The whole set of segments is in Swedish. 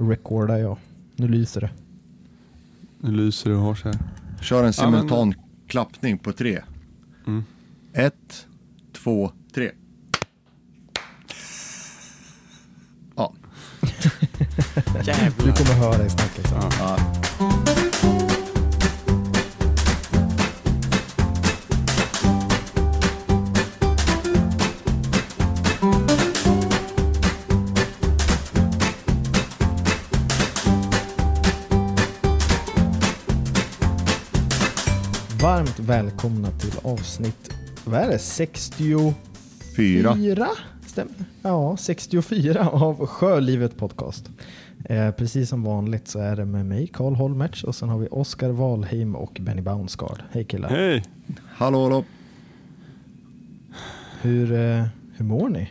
recordar jag. Nu lyser det. Nu lyser det och har sig. Kör en Ja, simultan men- klappning på tre. Mm. Ett, två, tre. Ja. Du kommer höra i snacket sen. Ja. ja. Välkomna till avsnitt, vad är det, 64? Fyra. Stämmer. Ja, 64 av Sjölivet Podcast. Eh, precis som vanligt så är det med mig, Karl Holmertz, och sen har vi Oskar Valheim och Benny Bounsgaard. Hej killar. Hej! Hallå, hallå. Hur, eh, hur mår ni?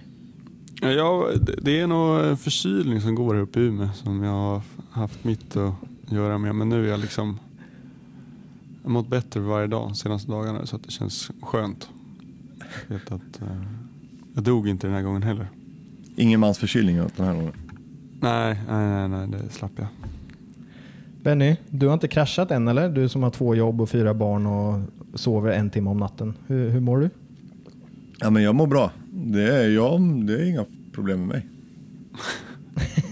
Ja, det- det är nog en förkylning som går här uppe i Umeå som jag har haft mitt att göra med. Men nu är jag liksom jag har mått bättre varje dag de senaste dagarna så att det känns skönt. Jag vet att eh, jag dog inte den här gången heller. Ingen mans förkylning den här gången. Nej, nej, nej, nej det slapp jag. Benny, du har inte kraschat än eller? Du som har två jobb och fyra barn och sover en timme om natten. Hur, hur mår du? Ja, men jag mår bra. Det är, jag, det är inga problem med mig.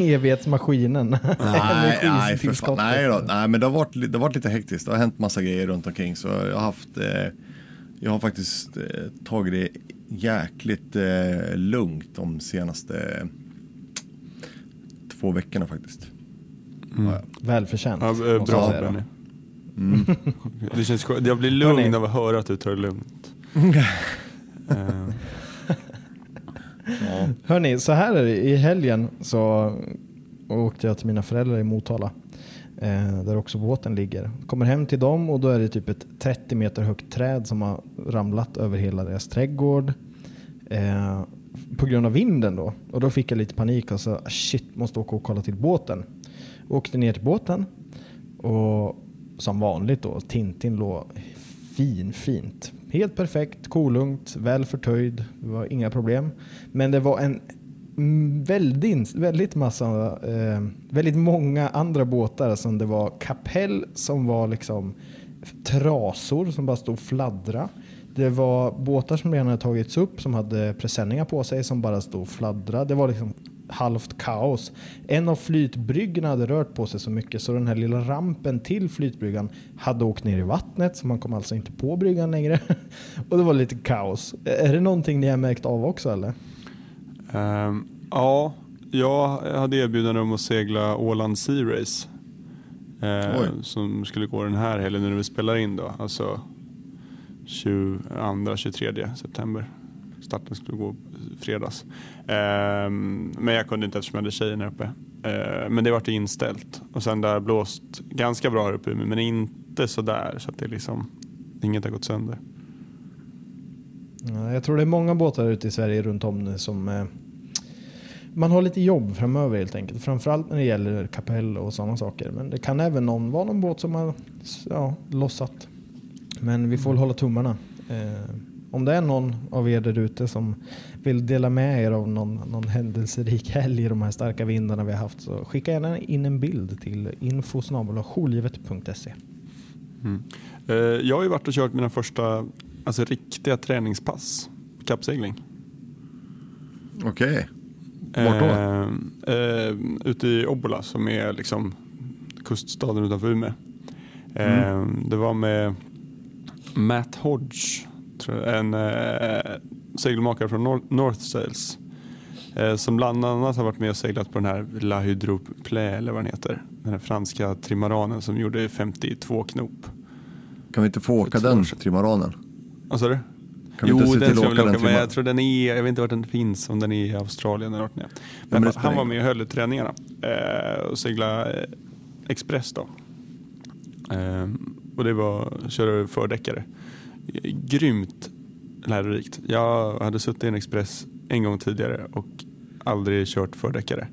Evighetsmaskinen. Nej, nej, för fan, nej, då, nej, men det har, varit, det har varit lite hektiskt. Det har hänt massa grejer runt omkring. Så jag har haft, eh, jag har faktiskt eh, tagit det jäkligt eh, lugnt de senaste två veckorna faktiskt. Mm. Ja, Välförtjänt. Ja, eh, bra. Benny. Mm. Det känns skönt. Jag blir lugn av att höra att du tar det lugnt. Eh, ja. Hörni, så här är det. I helgen så åkte jag till mina föräldrar i Motala. Eh, där också båten ligger. Kommer hem till dem och då är det typ ett 30 meter högt träd som har ramlat över hela deras trädgård. Eh, på grund av vinden då. Och då fick jag lite panik och sa shit, måste åka och kolla till båten. Åkte ner till båten och som vanligt då, Tintin låg fin, fint. Helt perfekt, kolugnt, väl förtöjd. Det var inga problem. Men det var en väldigt, väldigt massa, eh, väldigt många andra båtar som det var kapell som var liksom trasor som bara stod och fladdra. Det var båtar som redan hade tagits upp som hade presenningar på sig som bara stod och fladdra. Det var liksom halvt kaos. En av flytbryggorna hade rört på sig så mycket så den här lilla rampen till flytbryggan hade åkt ner i vattnet så man kom alltså inte på bryggan längre. Och det var lite kaos. Är det någonting ni har märkt av också eller? Ehm, ja, jag hade erbjudande om att segla Åland Sea Race. eh, som skulle gå den här helgen när vi spelar in då. Alltså 22-23 september. Starten skulle gå fredags. Ehm, men jag kunde inte eftersom jag hade tjejen här uppe. Ehm, men det vart inställt. Och sen där blåst ganska bra här uppe men inte så där så att det är liksom inget har gått sönder. Jag tror det är många båtar ute i Sverige runt om nu som eh, man har lite jobb framöver helt enkelt. Framförallt när det gäller kapell och sådana saker. Men det kan även någon, vara någon båt som har ja, lossat. Men vi får hålla tummarna. Eh, om det är någon av er där ute som vill dela med er av någon, någon händelserik helg i de här starka vindarna vi har haft så skicka gärna in en bild till info.jourlivet.se. Mm. Eh, Jag har ju varit och kört mina första alltså, riktiga träningspass kappsegling. Okej. Vart då? Eh, eh, ute i Obbola som är liksom kuststaden utanför Umeå. Eh, Mm. Det var med Matt Hodge, tror jag, en eh, segelmakare från Nor- North Sails. Eh, som bland annat har varit med och seglat på den här La Hydroplé eller vad den heter. Den här franska trimaranen som gjorde 52 knop. Kan vi inte få åka den trimaranen? Vad sa du? Kan vi jo, inte se den till att jag åka men jag tror den är, jag vet inte vart den finns, om den är i Australien eller vart den är. Men, han var med och höll träningarna eh, och segla eh, Express då. Eh, och det var, köra fördäckare. Grymt lärorikt. Jag hade suttit i en Express en gång tidigare och aldrig kört fördäckare.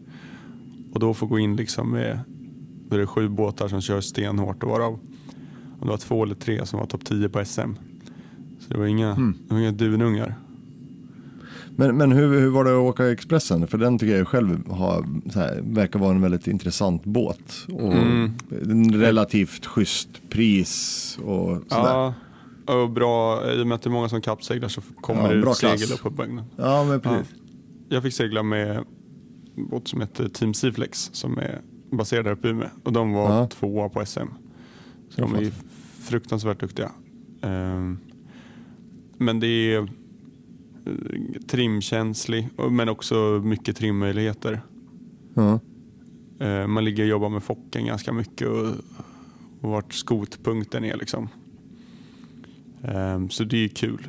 Och då få gå in liksom med, då är det sju båtar som kör stenhårt och varav och det var två eller tre som var topp 10 på SM. Så det var inga, Mm. det var inga dunungar. Men, men hur, hur var det att åka Expressen? För den tycker jag själv har, här, verkar vara en väldigt intressant båt. Och Mm. en relativt schysst pris och sådär. Ja, och bra, i och med att det är många som kappseglar så kommer Ja, det ut segel upp på vagnen. Ja, men precis. Jag fick segla med en båt som heter Team Seaflex som är baserad uppe i Umeå. Och de var Ja. tvåa på SM. Så de är ju fruktansvärt duktiga. Ehm, Men det är eh, trimkänslig men också mycket trimmöjligheter. Ja. Eh, Man ligger och jobbar med focken ganska mycket och, och vart skotpunkten är liksom. Ehm, Så det är kul.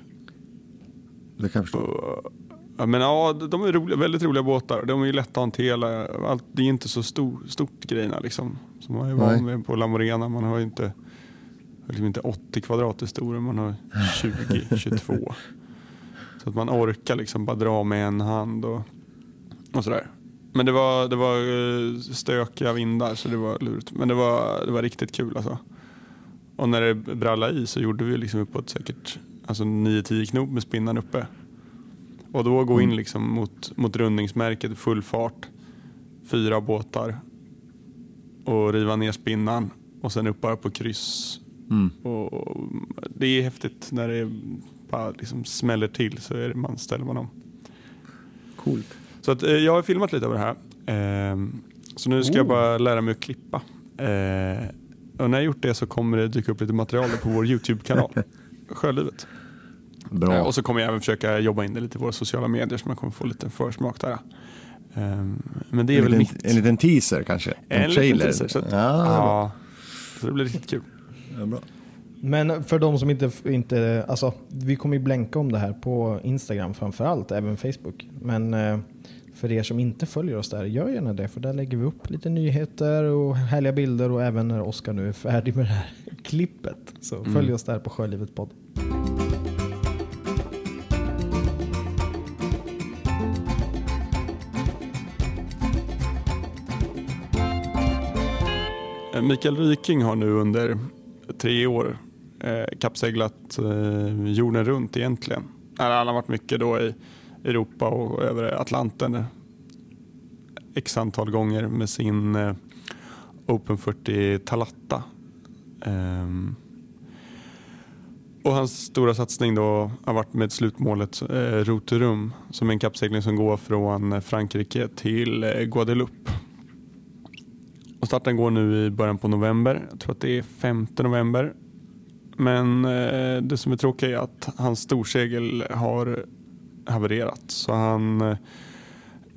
Det kan jag förstå. Men ja, de är roliga, väldigt roliga båtar. De är ju hantera. Allt, det är inte så stor, stort grejerna liksom. Som man är van med på Lamorena. Man har ju inte, liksom inte 80 kvadrat är stora, man har 20, 22. Så att man orkar liksom bara dra med en hand och, och sådär. Men det var, det var eh, stökiga vindar så det var lurigt. Men det var, det var riktigt kul alltså. Och när det brallade i så gjorde vi liksom uppåt säkert alltså 9-10 knop med spinnan uppe. Och då gå in liksom mot, mot rundningsmärket full fart. Fyra båtar. Och riva ner spinnan. Och sen upp bara på kryss. Mm. Och, och det är häftigt när det bara liksom smäller till så är det, man ställer man om. Coolt. Så att, eh, jag har filmat lite av det här. Ehm, så nu ska jag Oh. bara lära mig att klippa. Eh, och när jag gjort det så kommer det dyka upp lite material på vår YouTube-kanal. Sjölivet. Bra. Eh, och så kommer jag även försöka jobba in det lite i våra sociala medier så man kommer få lite försmak där. Ehm, men det är en, väl liten, mitt. en liten teaser kanske? En, En liten trailer? teaser, så att- ja, ja, så det blir riktigt kul. ja, bra. Men för de som inte, inte alltså vi kommer ju blänka om det här på Instagram framför allt, även Facebook. Men eh, för er som inte följer oss där, gör gärna det för där lägger vi upp lite nyheter och härliga bilder och även när Oskar nu är färdig med det här klippet. Så följ Mm. oss där på Sjölivet podd. Eh, Mikael Ryking har nu under tre år eh, kappseglat eh, jorden runt egentligen. Han har varit mycket då i Europa och över Atlanten x antal gånger med sin eh, Open 40 Talatta. Ehm, och hans stora satsning då har varit med slutmålet eh, Roterum som är en kappsegling som går från Frankrike till eh, Guadeloupe. Och starten går nu i början på november. Jag tror att det är 5 november. Men eh, det som är tråkigt är att hans storsegel har havererat. Så han, eh,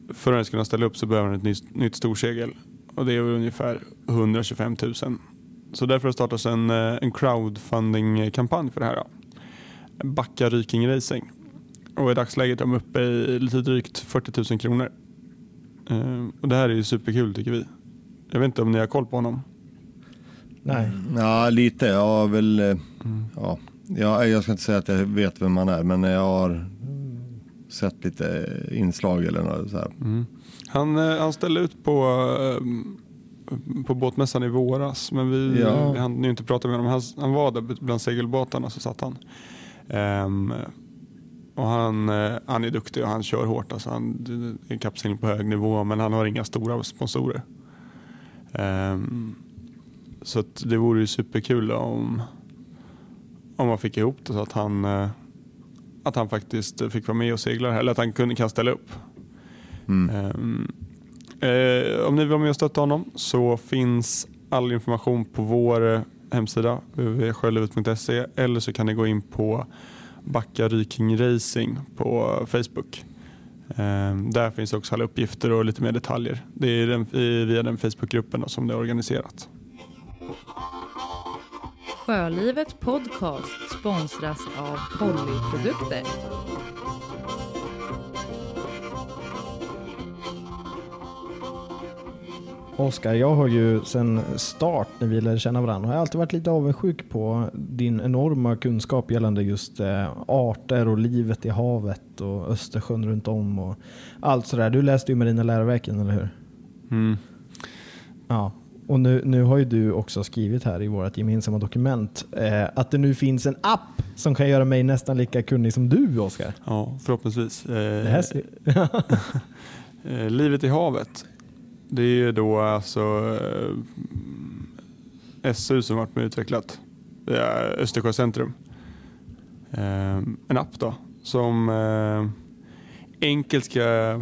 för att kunna ställa upp så behöver han ett nytt, nytt storsegel. Och det är ungefär 125 000. Så därför har startats en, eh, en crowdfunding-kampanj för det här. Då. Backa Ryking Racing. Och i dagsläget är de uppe i lite drygt 40 000 kronor. Eh, och det här är ju superkul tycker vi. Jag vet inte om ni har koll på honom? Nej. Ja, lite. Jag har väl... Mm. Ja, jag, jag ska inte säga att jag vet vem man är, men jag har sett lite inslag eller något så. Mm. Han, eh, han ställde ut på, eh, på båtmässan i våras men vi, Ja. vi hann ju inte prata med honom. Han, han var där bland segelbåtarna så satt han. Ehm, och han, eh, han är duktig och han kör hårt. Alltså han är en kappsegling på hög nivå men han har inga stora sponsorer. Ehm, så det vore ju superkul om, om man fick ihop det så att han, att han faktiskt fick vara med och segla här. Eller att han kunde, kan ställa upp. Mm. Ehm, eh, om ni vill vara med och stötta honom så finns all information på vår eh, hemsida www.sjölivet.se eller så kan ni gå in på Backa Ryking Racing på Facebook. Ehm, där finns också alla uppgifter och lite mer detaljer. Det är den, via den Facebookgruppen som det är organiserat. Sjölivet Podcast sponsras av Pollyprodukter. Oskar, jag har ju sen start när vi lärde känna varandra, har jag alltid varit lite avundsjuk på din enorma kunskap gällande just eh, arter och livet i havet och Östersjön runt om och allt sådär. Du läste ju Marina läroverken, eller hur? Mm. Ja. Och nu, nu har ju du också skrivit här i vårt gemensamma dokument eh, att det nu finns en app som kan göra mig nästan lika kunnig som du Oskar. Ja, förhoppningsvis. Eh, Det här ser... eh, Livet i havet. Det är ju då alltså eh, SU som varit med och utvecklat. Det är Östersjöcentrum. Eh, en app då som eh, enkelt ska,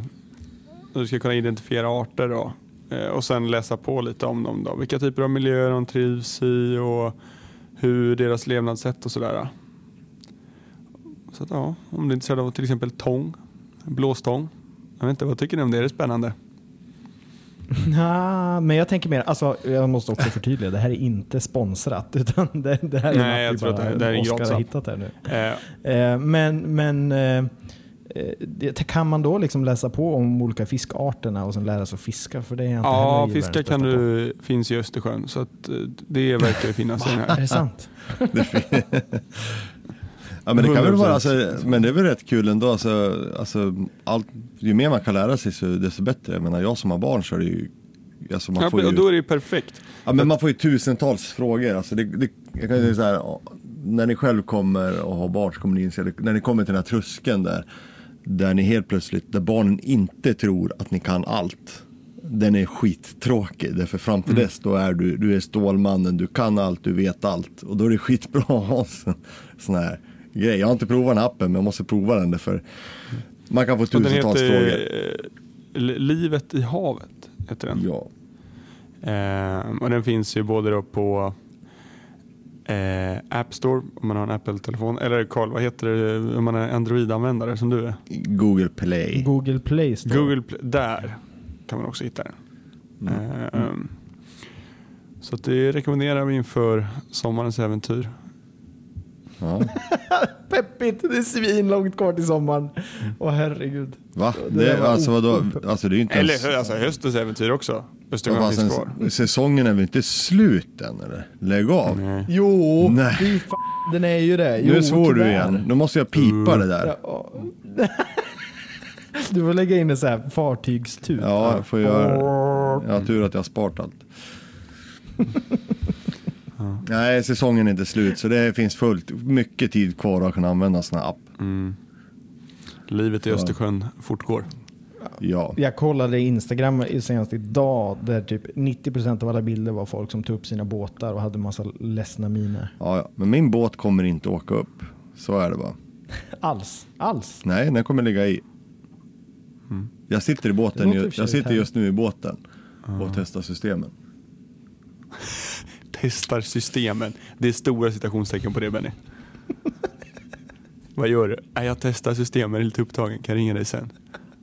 du ska kunna identifiera arter då, eh, och sen läsa på lite om dem. Då. Vilka typer av miljöer de trivs i och hur deras levnadssätt och sådär. Så att, ja, om du är intresserad av till exempel tång, blåstång. Jag vet inte, vad tycker ni om det? Är det spännande? Nah, men jag tänker mer, alltså, jag måste också förtydliga, det här är inte sponsrat. Utan det, det här är Nej, jag tror bara att det- det här är gratis har hittat här nu. Eh, Eh, men men eh, eh, kan man då liksom läsa på om olika fiskarterna och sen lära sig att fiska? För det är inte ja, världens kan du, finns i Östersjön så att, eh, det verkar finnas den på. Är här. det sant? Ja, men det kan väl 100%. vara, alltså, men det är väl rätt kul ändå. Alltså, alltså, allt, ju mer man kan lära sig så desto bättre. Jag menar, jag som har barn så är det ju, alltså, man Ja, får då är det ju perfekt. ja, men man får ju tusentals frågor. Alltså, det, det, jag kan ju säga så här, när ni själv kommer och har barn så kommer ni inse, när ni kommer till den här tröskeln där, där ni helt plötsligt, där barnen inte tror att ni kan allt. Den är skittråkig, därför fram till dess då är du, du är Stålmannen, du kan allt, du vet allt. Och då är det skitbra att ha sån här grej. Jag har inte provat den appen men jag måste prova den därför man kan få tusentals frågor. heter eh, Livet i havet. Heter den. Ja. Eh, och den finns ju både på eh, App Store om man har en Apple-telefon. Eller Carl, vad heter det om man är Android-användare som du är? Google Play. Google Play Store. Google Play, där kan man också hitta den. Eh, um, så att det rekommenderar vi inför sommarens äventyr. Ja. Peppigt, det är svinlångt kvar till sommaren. Åh herregud. Va? Det Det, alltså vadå? Alltså det är ju inte Eller ens... alltså, höstens äventyr också. Östersjön finns kvar. säsongen är väl inte slut än eller? Lägg av. Nej. Jo, Nej. fy fan, den är ju det. Nu Jo, svor du igen. Då måste jag pipa det där. Ja. Du får lägga in en sån här fartygstut. Ja, jag får göra Jag har tur att jag har sparat allt. Nej, säsongen är inte slut så det finns fullt mycket tid kvar att kunna använda sån här app. Mm. Livet i Ja. Östersjön fortgår. Ja. Jag kollade Instagram senast idag där typ 90% av alla bilder var folk som tog upp sina båtar och hade massa ledsna miner. ja, ja. Men min båt kommer inte åka upp. Så är det bara. Alls, alls. Nej, den kommer ligga i. Mm. Jag sitter i båten, jag sitter just nu i båten och testar systemen. Testar systemen. Det är stora citationstecken på det Benny. Vad gör du? Nej, jag testar systemen, jag är lite upptagen, kan ringa dig sen.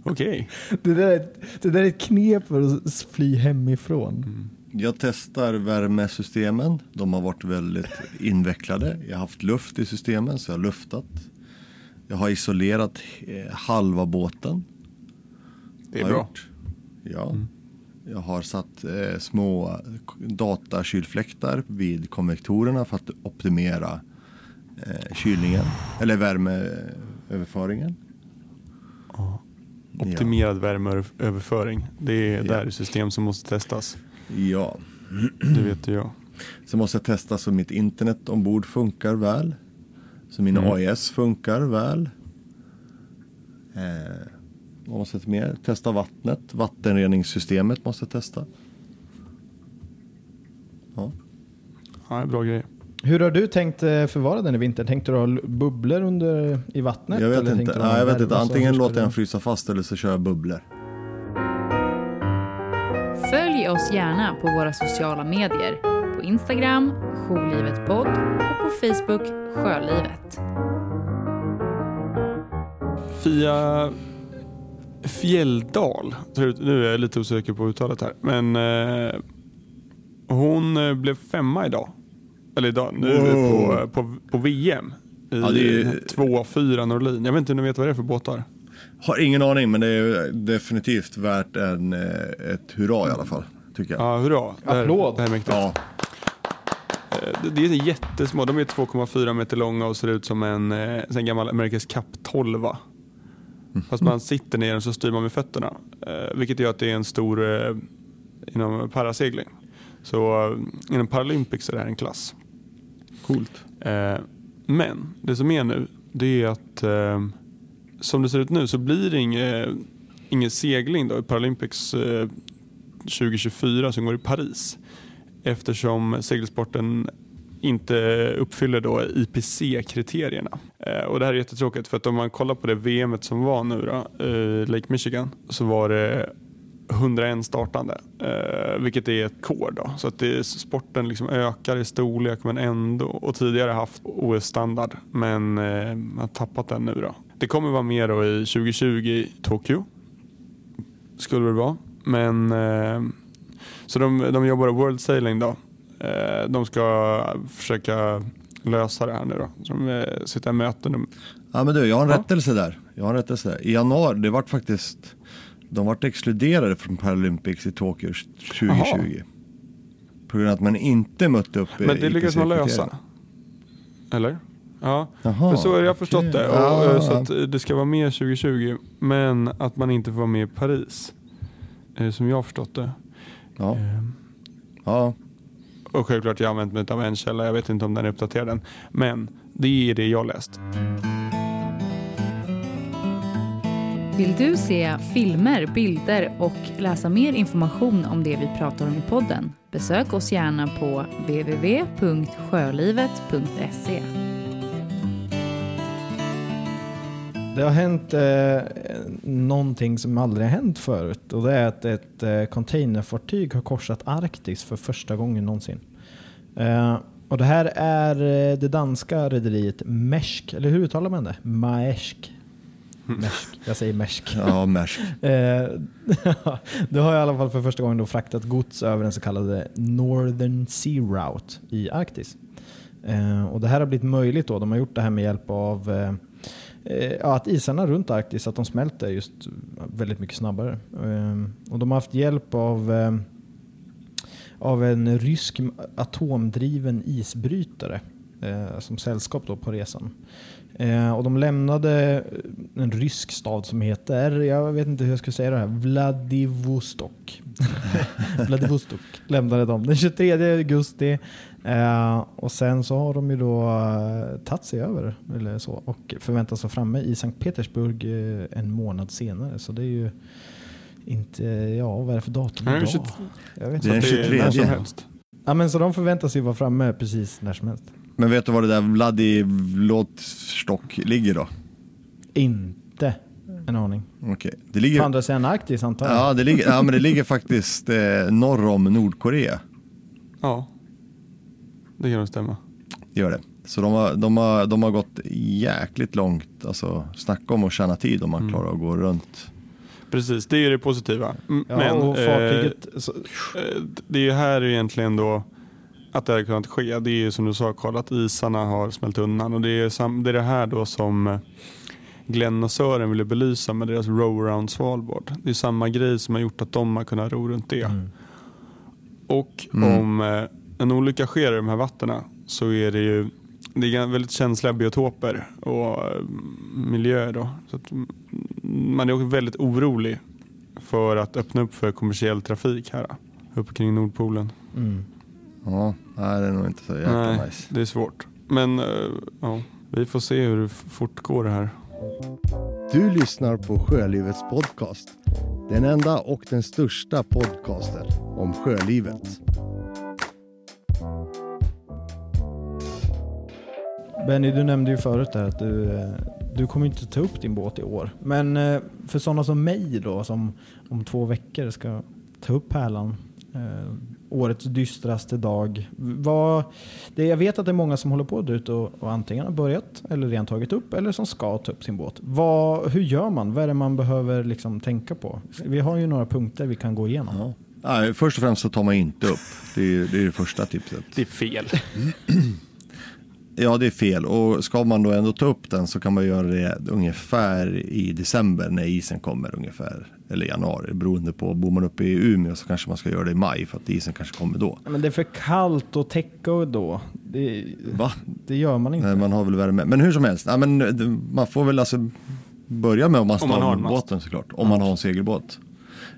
Okej. Det där, är, det där är ett knep för att fly hemifrån. Jag testar värmesystemen. De har varit väldigt invecklade. Jag har haft luft i systemen så jag har luftat. Jag har isolerat eh, halva båten. Det är bra. gjort. Ja. Jag har satt eh, små datakylfläktar vid konvektorerna för att optimera eh, kylningen eller värmeöverföringen. Optimerad värmeöverföring. Det är Ja. där system som måste testas. Ja. Det vet jag. Så måste jag testa så mitt internet ombord funkar väl. Så min Mm. AIS funkar väl. Eh, vad måste ta mer? Testa vattnet. Vattenreningssystemet måste testa. Ja. Ja, det är bra grejer. Hur har du tänkt eh, förvara den i vinter? Tänkte du ha bubblor under, i vattnet? Jag vet eller inte. Nej, jag vet inte. Alltså, Antingen låter jag den frysa fast eller så kör jag bubblor. Följ oss gärna på våra sociala medier. På Instagram, Jourlivetpodd och på Facebook, Sjölivet. Fia Fjälldal, tror jag- nu är jag lite osäker på uttalet här, men eh, hon eh, blev femma idag. Eller idag, nu Wow. på, på, på VM. I Ja, det är ju- 2-4 Norlin. Jag vet inte om ni vet vad det är för båtar? Har ingen aning men det är definitivt värt en, eh, ett hurra i alla fall. Tycker jag. Ja, hurra. Det här- Applåd. Det här är mäktigt. Ja. Eh, Det, är jättesmå, de är 2,4 meter långa och ser ut som en, eh, en gammal America's Cup 12. Fast man sitter ner och så styr man med fötterna. Eh, vilket gör att det är en stor eh, inom parasegling. Så eh, inom Paralympics är det här en klass. Coolt. Eh, men det som är nu, det är att som det ser ut nu så blir det ingen, ingen segling då i Paralympics eh, 2024 som går i Paris. Eftersom segelsporten inte uppfyller då IPC-kriterierna. Eh, och det här är jättetråkigt för att om man kollar på det VM som var nu då, i Lake Michigan så var det 101 startande, eh, vilket är ett kår. Då. Så att det, sporten liksom ökar i storlek men ändå, och tidigare haft OS-standard men eh, man har tappat den nu. Då. Det kommer vara mer då i 2020 i Tokyo, skulle det vara. Men, eh, så de, de jobbar World Sailing då. Eh, de ska försöka lösa det här nu då. Så de eh, sitter i möten. Ja men du, jag har en Ja. rättelse där. Jag har en rättelse där. I januari, det vart faktiskt, de vart exkluderade från Paralympics i Tokyo 2020. Jaha. På grund av att man inte mötte upp Men det lyckas man lösa. Eller? Ja, Jaha, för så har jag förstått okej. det. Och, Ja, eh, så att eh, det ska vara med 2020 men att man inte får vara med i Paris. Eh, Som jag har förstått det. Ja, Eh, ja. Och självklart jag har använt mig av en källa. Jag vet inte om den är uppdaterad än. Men det är det jag läst. Vill du se filmer, bilder och läsa mer information om det vi pratar om i podden? Besök oss gärna på www.sjölivet.se. Det har hänt eh, någonting som aldrig har hänt förut och det är att ett eh, containerfartyg har korsat Arktis för första gången någonsin. Eh, och det här är eh, det danska rederiet Maersk, eller hur uttalar man det? Maersk. Maersk. Jag säger Maersk. Ja, Maersk. Eh, det har i alla fall för första gången då fraktat gods över den så kallade Northern Sea Route i Arktis. Eh, och det här har blivit möjligt då. De har gjort det här med hjälp av eh, ja, att isarna runt Arktis att de smälter just väldigt mycket snabbare. Eh, och de har haft hjälp av eh, av en rysk atomdriven isbrytare eh, som sällskap då på resan. Eh, och de lämnade en rysk stad som heter, jag vet inte hur jag ska säga det här, Vladivostok. Vladivostok lämnade de den 23 augusti. Eh, och sen så har de ju då eh, tagit sig över eller så, och förväntas vara framme i Sankt Petersburg eh, en månad senare. Så det är ju inte, ja vad är det för datum idag? 23 Jag vet Det är inte. den Det är 23. när som helst. Ja, men så de förväntar sig vara framme precis när som helst. Men vet du var det där Vladivostok ligger då? Inte en aning. Okej, det På ligger... andra sidan Arktis antar jag. Ja, det ligger, ja, men det ligger faktiskt eh, norr om Nordkorea. Ja, det kan nog stämma. Gör det. Så de har, de, har, de har gått jäkligt långt. Alltså, snacka om att tjäna tid om man Mm. klarar att gå runt. Precis, det är det positiva. M- Ja, Men och fartyget, så, eh, det är ju här egentligen då att det har kunnat ske. Det är ju som du sa Karl, att isarna har smält undan. Och det är, sam- det är det här då som eh, Glenn och Sören ville belysa med deras row around Svalbard. Det är samma grej som har gjort att de har kunnat ro runt det. Mm. Och Mm. om eh, en olycka sker i de här vattnen så är det ju det är väldigt känsliga biotoper och eh, miljöer. Då. Så att mm, man är också väldigt orolig för att öppna upp för kommersiell trafik här uppe kring Nordpolen. mm. Ja, nej, det är nog inte så jäkla Nej, nice. det är svårt. Men eh, ja, vi får se hur det fortgår det här. Du lyssnar på Sjölivets podcast. Den enda och den största podcasten om sjölivet. Benny, du nämnde ju förut där att du, eh, du kommer inte ta upp din båt i år. Men eh, för sådana som mig då, som om två veckor ska ta upp pärlan, eh, årets dystraste dag. Vad, det, jag vet att det är många som håller på där ute och, och antingen har börjat eller redan tagit upp eller som ska ta upp sin båt. Vad, hur gör man? Vad är det man behöver liksom tänka på? Vi har ju några punkter vi kan gå igenom. Ja. Nej, först och främst så tar man inte upp. Det är, det är det första tipset. Det är fel. Ja, det är fel. Och ska man då ändå ta upp den så kan man göra det ungefär i december när isen kommer ungefär. Eller januari, beroende på. Bor man uppe i Umeå så kanske man ska göra det i maj för att isen kanske kommer då. Men det är för kallt att täcka då. Det, Va? det gör man inte. Nej, man har väl värme. Men hur som helst, ja, men det- man får väl alltså börja med om man Om man har båten såklart. Om man har en segelbåt.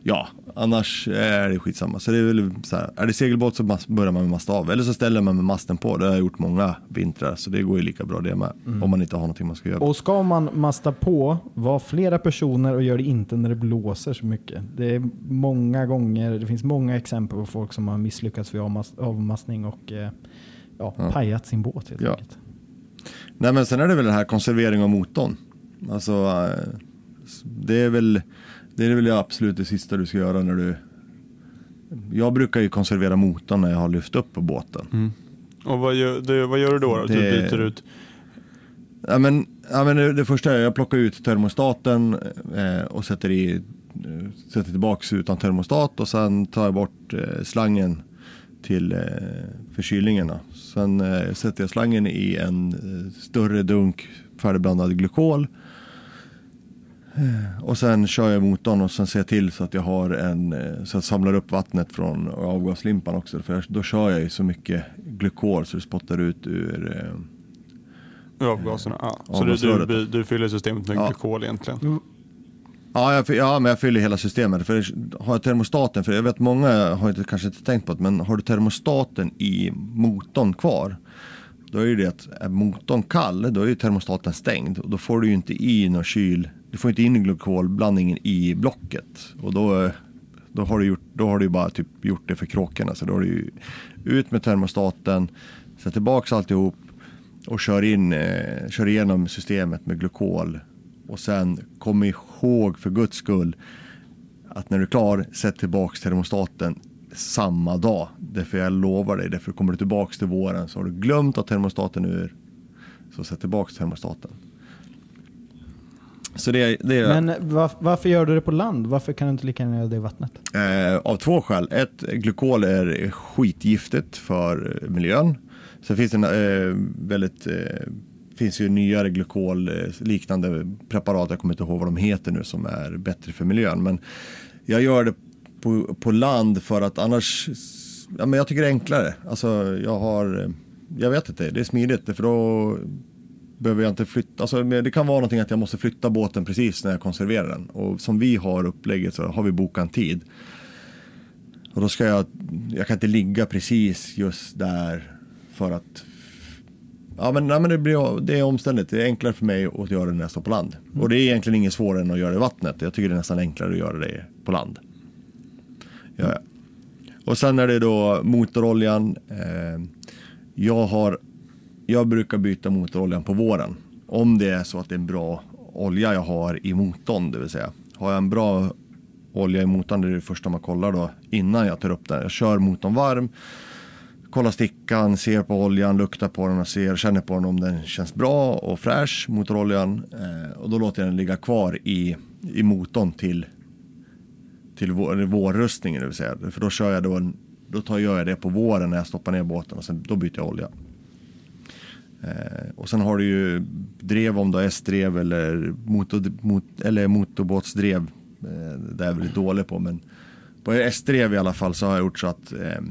Ja, Annars är det skitsamma. Så det är väl så här, är det segelbåt så börjar man med masta av. Eller så ställer man med masten på. Det har jag gjort många vintrar. Så det går ju lika bra det med. Om man inte har någonting man ska göra. Och ska man masta på, var flera personer och gör det inte när det blåser så mycket. Det är många gånger, det finns många exempel på folk som har misslyckats vid avmas- avmastning och eh, ja, Ja. pajat sin båt helt Ja. enkelt. Nej men sen är det väl det här konservering av motorn. Alltså eh, det är väl det är väl det absolut det sista du ska göra när du Jag brukar ju konservera motorn när jag har lyft upp på båten. Mm. Och vad gör, det, vad gör du då? då? Du Det- byter ut? Ja, men, ja, men det, det första är jag plockar ut termostaten eh, och sätter, i, sätter tillbaks utan termostat och sen tar jag bort eh, slangen till eh, förkylningen. Sen eh, sätter jag slangen i en eh, större dunk färdigblandad glykol. Och sen kör jag motorn och sen ser jag till så att jag har en, eh, så jag samlar upp vattnet från avgaslimpan också. För då kör jag ju så mycket glykol så det spottar ut ur eh, avgaserna? Ja. Så du, du, du, fyller systemet med Ja. glykol egentligen? Ja, jag, ja, men jag fyller hela systemet. För har jag termostaten, för jag vet många har inte, kanske inte tänkt på det, men har du termostaten i motorn kvar, då är ju det att är motorn kall, då är ju termostaten stängd och då får du ju inte i någon kyl, du får inte in glykolblandningen i blocket och då, eh, då har du gjort, då har du ju bara typ gjort det för kråkorna. Så då har du ju ut med termostaten, sätt tillbaks alltihop och kör, in, eh, kör igenom systemet med glykol. Och sen kom ihåg för guds skull att när du är klar, sätt tillbaks termostaten samma dag. Därför jag lovar dig, därför kommer du tillbaks till våren så har du glömt att termostaten är ur. Så sätt tillbaks termostaten. Så det, det är Men var, varför gör du det på land? Varför kan du inte lika gärna göra det i vattnet? Eh, av två skäl. Ett, glykol är skitgiftigt för miljön. Sen finns det en, eh, väldigt, eh, finns ju nyare glykol eh, preparat, jag kommer inte ihåg vad de heter nu, som är bättre för miljön. Men jag gör det på, på land för att annars, ja, men jag tycker det är enklare. Alltså jag har, eh, jag vet inte, det är smidigt för då behöver jag inte flytta. Alltså, det kan vara någonting att jag måste flytta båten precis när jag konserverar den. Och som vi har upplägget så har vi bokat en tid. Och då ska jag, jag kan inte ligga precis just där för att Ja men, nej, men det, blir, det är omständigt. Det är enklare för mig att göra det när jag står på land. Och det är egentligen inget svårare än att göra det i vattnet. Jag tycker det är nästan enklare att göra det på land. Ja, ja. Och sen är det då motoroljan. Eh, jag, har, jag brukar byta motoroljan på våren. Om det är så att det är en bra olja jag har i motorn, det vill säga. Har jag en bra olja i motorn, det är det första man kollar då innan jag tar upp den. Jag kör motorn varm, kollar stickan, ser på oljan, luktar på den och ser, känner på den om den känns bra och fräsch, motoroljan. Eh, och då låter jag den ligga kvar i, i motorn till, till vår, vårrustningen, det vill säga. För då kör jag då, en, då tar, gör jag det på våren när jag stoppar ner båten och sen då byter jag olja. Eh, och sen har du ju drev om du har S-drev eller, motor, mot, eller motorbåtsdrev. Eh, det är jag väldigt dålig på men på S-drev i alla fall så har jag gjort så att eh,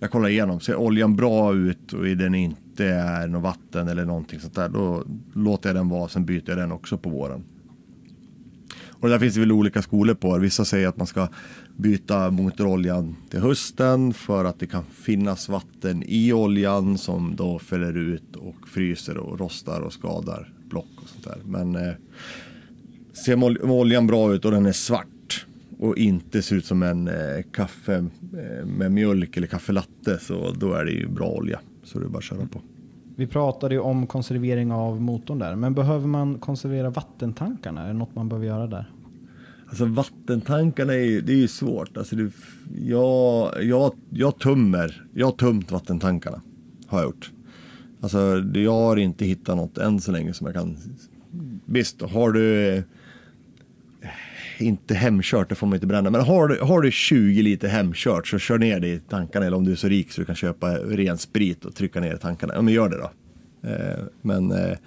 jag kollar igenom, ser oljan bra ut och i den inte är något vatten eller någonting sånt där, då låter jag den vara, sen byter jag den också på våren. Och där finns det väl olika skolor på. Vissa säger att man ska byta motoroljan till hösten för att det kan finnas vatten i oljan som då fäller ut och fryser och rostar och skadar block och sånt där. Men eh, ser oljan bra ut och den är svart och inte ser ut som en eh, kaffe eh, med mjölk eller kaffelatte så då är det ju bra olja. Så det är bara att köra på. Vi pratade ju om konservering av motorn där, men behöver man konservera vattentankarna? Är det något man behöver göra där? Alltså vattentankarna är ju, det är ju svårt. Alltså det, jag, jag, jag tömmer, jag har tömt vattentankarna. Har jag gjort. Alltså jag har inte hittat något än så länge som jag kan. Visst, har du eh, inte hemkört, det får man inte bränna. Men har du, har du 20 liter hemkört så kör ner det i tankarna. Eller om du är så rik så du kan köpa ren sprit och trycka ner i tankarna. Ja men gör det då. Eh, men eh,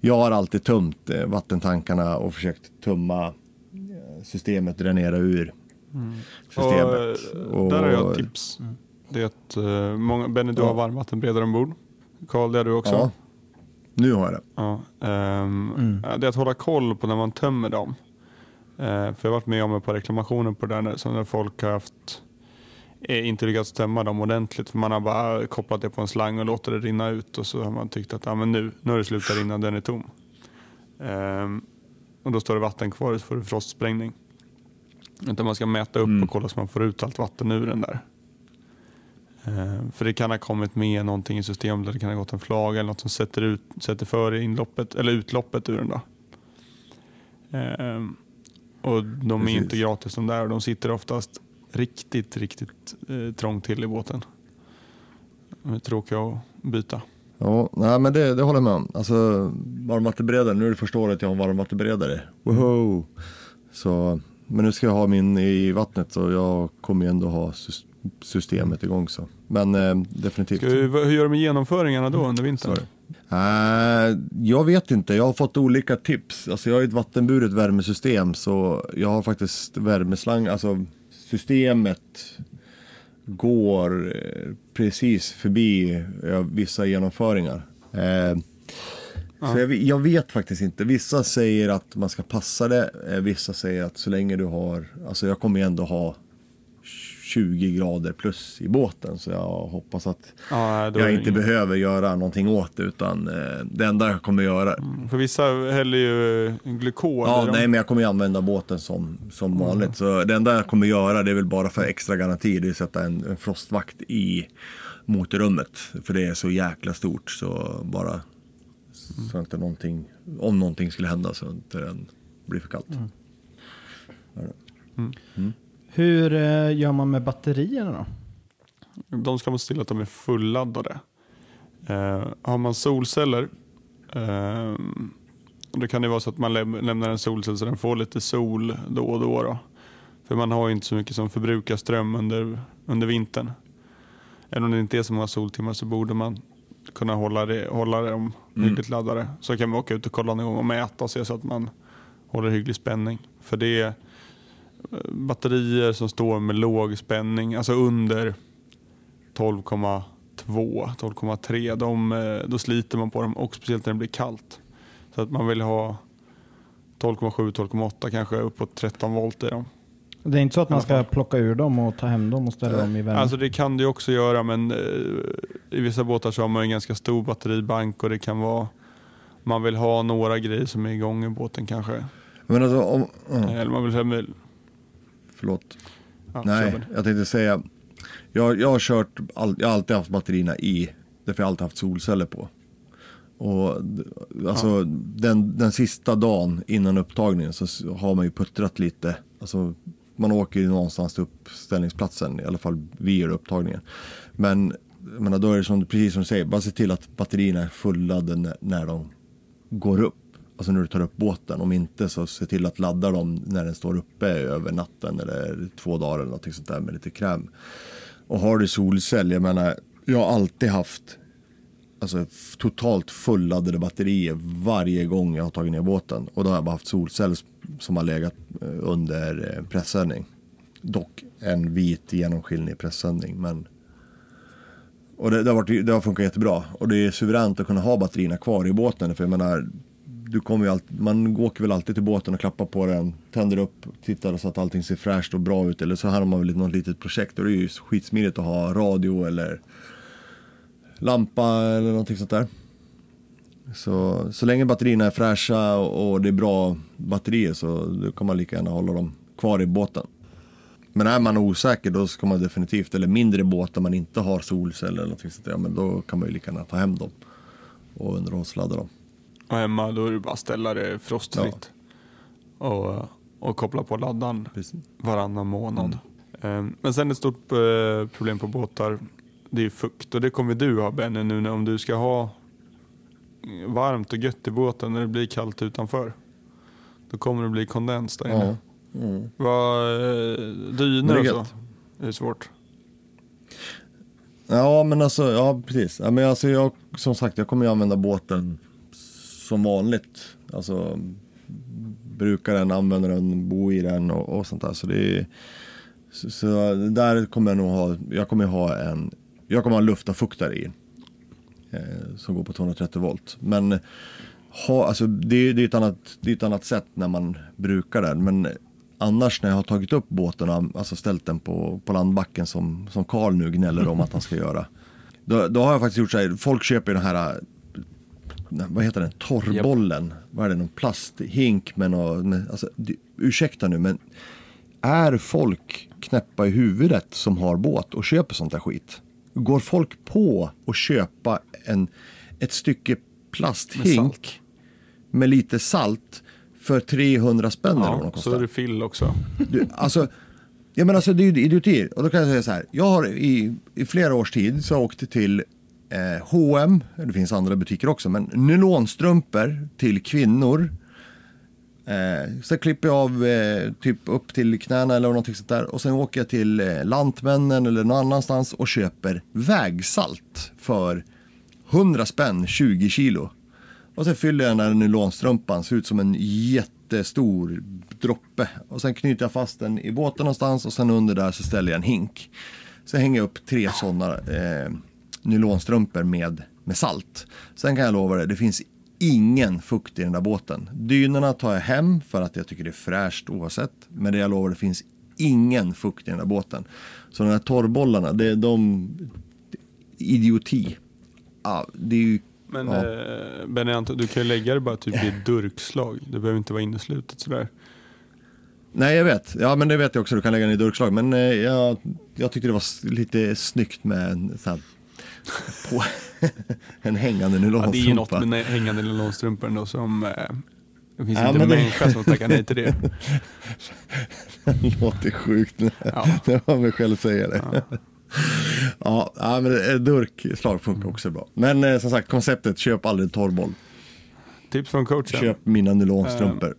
jag har alltid tömt vattentankarna och försökt tömma systemet, dränera ur systemet. Och, eh, där har jag ett tips. Det är att uh, många, Benny, du Ja. har varmvattenberedare ombord. Karl, det har du också. Ja, nu har jag det. Ja, ehm, Mm. Det är att hålla koll på när man tömmer dem. Eh, för jag har varit med om ett par reklamationer på det där som när folk har haft eh, inte lyckats stämma dem ordentligt. För man har bara kopplat det på en slang och låter det rinna ut och så har man tyckt att ah, men nu, nu har det slutat rinna, den är tom. Ehm, och då står det vatten kvar så får du frostsprängning. Utan man ska mäta upp Mm. och kolla så man får ut allt vatten ur den där. Ehm, för det kan ha kommit med någonting i systemet, eller det kan ha gått en flaga eller något som sätter, ut, sätter för inloppet, eller utloppet ur den. Då. Ehm, och de är Precis. inte gratis de där och de sitter oftast riktigt, riktigt eh, trångt till i båten. De är tråkiga att byta. Ja, nej, men det, det håller jag med om. Alltså, varmvattenberedare, nu är det första året jag har varmvattenberedare. Woho! Så, men nu ska jag ha min i vattnet så jag kommer ju ändå ha sys- systemet igång. Så. Men eh, definitivt. Ska hur gör du med genomföringarna då under vintern? Sorry. Eh, jag vet inte, jag har fått olika tips. Alltså jag har ett vattenburet värmesystem så jag har faktiskt värmeslang, alltså systemet går eh, precis förbi eh, vissa genomföringar. Eh, Så jag, jag vet faktiskt inte. Vissa säger att man ska passa det. eh, Vissa säger att så länge du har, alltså jag kommer ju ändå ha 20 grader plus i båten. Så jag hoppas att Ja, jag inte inget. behöver göra någonting åt det. Utan eh, det enda jag kommer göra. För vissa häller ju glykol Ja, nej men jag kommer ju använda båten som, som vanligt. Så det enda jag kommer göra det är väl bara för extra garanti. Det är att sätta en, en frostvakt i motorrummet. För det är så jäkla stort. Så bara så inte någonting, om någonting skulle hända så inte den blir för kallt. Hur eh, gör man med batterierna då? De ska man se till att de är fulladdade. Eh, har man solceller, eh, då kan det vara så att man läm- lämnar en solcell så den får lite sol då och då. då. För man har ju inte så mycket som förbrukar ström under, under vintern. Även om det inte är så många soltimmar så borde man kunna hålla, det, hålla dem hyggligt laddade. Så kan man åka ut och kolla någon gång och mäta och se så att man håller hygglig spänning. För det är batterier som står med låg spänning, alltså under 12,2, 12,3. De, eh, då sliter man på dem och speciellt när det blir kallt. Så att man vill ha 12,7, 12,8 kanske uppåt 13 volt i dem. Det är inte så att man ska plocka ur dem och ta hem dem och ställa dem i värme? Alltså det kan du också göra men eh, i vissa båtar så har man en ganska stor batteribank och det kan vara man vill ha några grejer som är igång i båten kanske. Men alltså, om, ja, Eller man vill ha förlåt. ja, Nej, jag tänkte säga. Jag, jag har kört, all, jag har alltid haft batterierna i. Därför har jag alltid haft solceller på. Och alltså den, den sista dagen innan upptagningen så har man ju puttrat lite. Alltså man åker ju någonstans till uppställningsplatsen. I alla fall vi gör upptagningen. Men menar, då är det som, precis som du säger. Bara se till att batterierna är fulladdade när, när de går upp. Alltså när du tar upp båten. Om inte så se till att ladda dem när den står uppe över natten eller två dagar eller någonting sånt där med lite kräm. Och har du solcell, jag menar, jag har alltid haft alltså, totalt fulladdade batterier varje gång jag har tagit ner båten. Och då har jag bara haft solcell som har legat eh, under eh, pressändning. Dock en vit genomskinlig pressändning. Men... Och det, det, har varit, det har funkat jättebra. Och det är suveränt att kunna ha batterierna kvar i båten. För jag menar, du kommer ju alltid, man åker väl alltid till båten och klappar på den, tänder upp, tittar så att allting ser fräscht och bra ut. Eller så här har man väl något litet projekt och det är ju skitsmidigt att ha radio eller lampa eller någonting sånt där. Så, så länge batterierna är fräscha och, och det är bra batterier så då kan man lika gärna hålla dem kvar i båten. Men är man osäker då ska man definitivt, eller mindre båtar man inte har solceller eller någonting sånt där, men då kan man ju lika gärna ta hem dem och underhållsladda dem. Och hemma då är det bara att ställa det frostfritt. Och, och koppla på laddaren Precis. varannan månad. Eh, Men sen ett stort eh, problem på båtar det är fukt och det kommer du ha Benny nu när om du ska ha varmt och gött i båten när det blir kallt utanför. Då kommer det bli kondens där inne. Ja. Mm. Vad, dyner och så? Det är svårt. Ja men alltså, ja precis. Ja, men alltså jag, som sagt, jag kommer ju använda båten som vanligt. Alltså brukar den, använder den, bor i den och, och sånt där. Så det är, så, så där kommer jag nog ha, jag kommer ha en, jag kommer ha en i. Eh, som går på 230 volt. Men ha, alltså det, det, är ett annat, det är ett annat sätt när man brukar den. Men annars när jag har tagit upp båten och alltså ställt den på, på landbacken som, som Karl nu gnäller om att han ska göra. Då, då har jag faktiskt gjort så här, folk köper den här, vad heter den, torrbollen. Vad är det, någon plasthink med något, med, alltså, ursäkta nu men är folk knäppa i huvudet som har båt och köper sånt där skit? Går folk på att köpa en, ett stycke plasthink med, Med lite salt för 300 spänn eller vad Ja, kostar? så är det fill också. Du, alltså, ja, men alltså, det är ju idioti. Och då kan jag säga så här. Jag har i, i flera års tid så åkt till eh, H&M, det finns andra butiker också, men nylonstrumpor till kvinnor. Eh, så klipper jag av eh, typ upp till knäna eller någonting sånt där. Och sen åker jag till eh, Lantmännen eller någon annanstans och köper vägsalt för 100 spänn, 20 kilo. Och sen fyller jag den där nylonstrumpan, ser ut som en jättestor droppe. Och sen knyter jag fast den i båten någonstans och sen under där så ställer jag en hink. Så hänger jag upp tre sådana eh, nylonstrumpor med, med salt. Sen kan jag lova dig, det finns ingen fukt i den där båten. Dynorna tar jag hem för att jag tycker det är fräscht oavsett. Men det jag lovar, det finns ingen fukt i den där båten. Så de här torrbollarna, det är de... Idioti. Ja, det är ju... Men Ja. eh, Benny, Anton, du kan ju lägga det bara typ i ett durkslag. Det behöver inte vara inneslutet sådär. Nej, jag vet. Ja, men det vet jag också. Du kan lägga den i durkslag. Men eh, jag, jag tyckte det var lite snyggt med en, så här, på, en hängande Ja, det är ju något nylonstrumpa. med hängande nylonstrumpor ändå som... Eh, det finns Ja, inte en det- människa som tackar nej till det. Det låter sjukt när Ja. när jag mig själv säger det. Ja. Ja, men eh, durkslag funkar också bra. Men eh, som sagt, konceptet köp aldrig torrboll. Tips från coachen. Köp mina nylonstrumpor.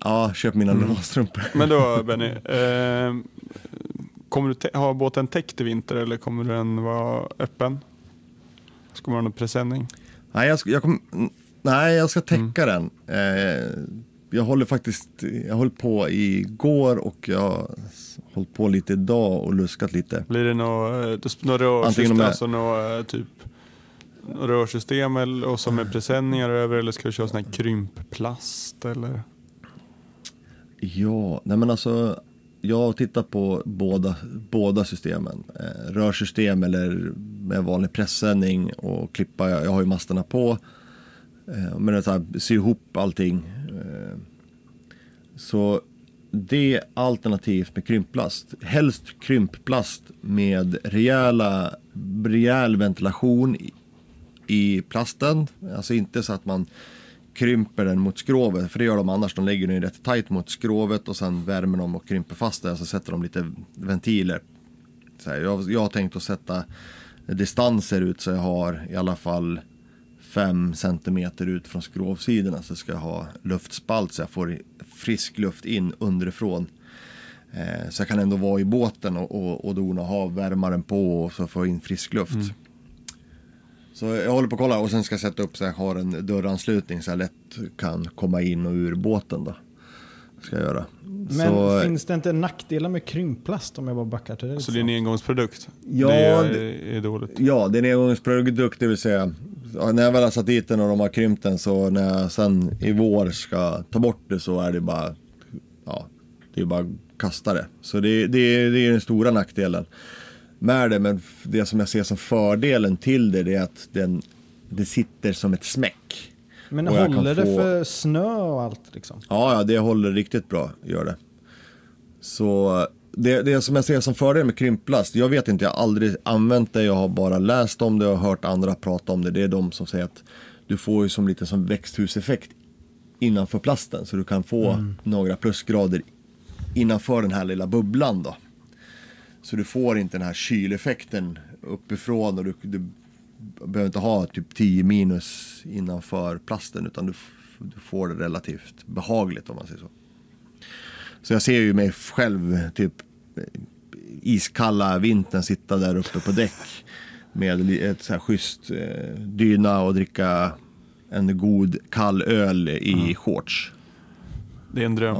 Ja, köp mina Mm. nylonstrumpor. Men då Benny, eh, kommer du ha båten täckt i vinter eller kommer den vara öppen? Ska man ha någon presenning? Nej, jag ska, jag kom, nej, jag ska täcka Mm. den. Eh, jag håller faktiskt, jag höll på igår och jag har hållit på lite idag och luskat lite. Blir det något, rörsystem, är- alltså något, eh, typ rörsystem eller, och som med presenningar över eller ska du köra sån här krympplast eller? Ja, nej men alltså jag har tittat på båda, båda systemen. Eh, rörsystem eller med vanlig pressändning och klippa. Jag, jag har ju masterna på. Eh, men så här, sy ihop allting. Eh, så det alternativt med krympplast. Helst krympplast med rejäla, rejäl ventilation i, i plasten. Alltså inte så att man krymper den mot skrovet. För det gör de annars. De lägger den rätt tajt mot skrovet och sen värmer de och krymper fast det. Så sätter de lite ventiler. Så här, jag, jag har tänkt att sätta distanser ut så jag har i alla fall 5 centimeter ut från skrovsidorna så ska jag ha luftspalt så jag får frisk luft in underifrån. Eh, så jag kan ändå vara i båten och, och, och dona ha värmaren på och så få in frisk luft. Mm. Så jag håller på att kolla och sen ska jag sätta upp så jag har en dörranslutning så jag lätt kan komma in och ur båten då. Ska jag göra. Men så, finns det inte nackdelar med krympplast om jag bara backar till det? Så det är en engångsprodukt? Ja, det är, det- är dåligt. Ja, det är en engångsprodukt, det vill säga när jag väl har satt dit den och de har krympt den så när jag sen i vår ska ta bort det så är det bara, ja, det är bara att kasta det. Så det, det, det är den stora nackdelen med det, men det som jag ser som fördelen till det, det är att den, det sitter som ett smäck. Men håller det få- för snö och allt liksom? Ja, ja, det håller riktigt bra, gör det. Så det, det som jag ser som fördel med krympplast, jag vet inte, jag har aldrig använt det, jag har bara läst om det och hört andra prata om det. Det är de som säger att du får ju som lite som växthuseffekt innanför plasten, så du kan få några plusgrader innanför den här lilla bubblan då. Så du får inte den här kyleffekten uppifrån och du, du behöver inte ha typ 10 minus innanför plasten utan du, du får det relativt behagligt om man säger så. Så jag ser ju mig själv typ iskalla vintern sitta där uppe på däck med ett så här schysst eh, dyna och dricka en god kall öl i shorts. Det är en dröm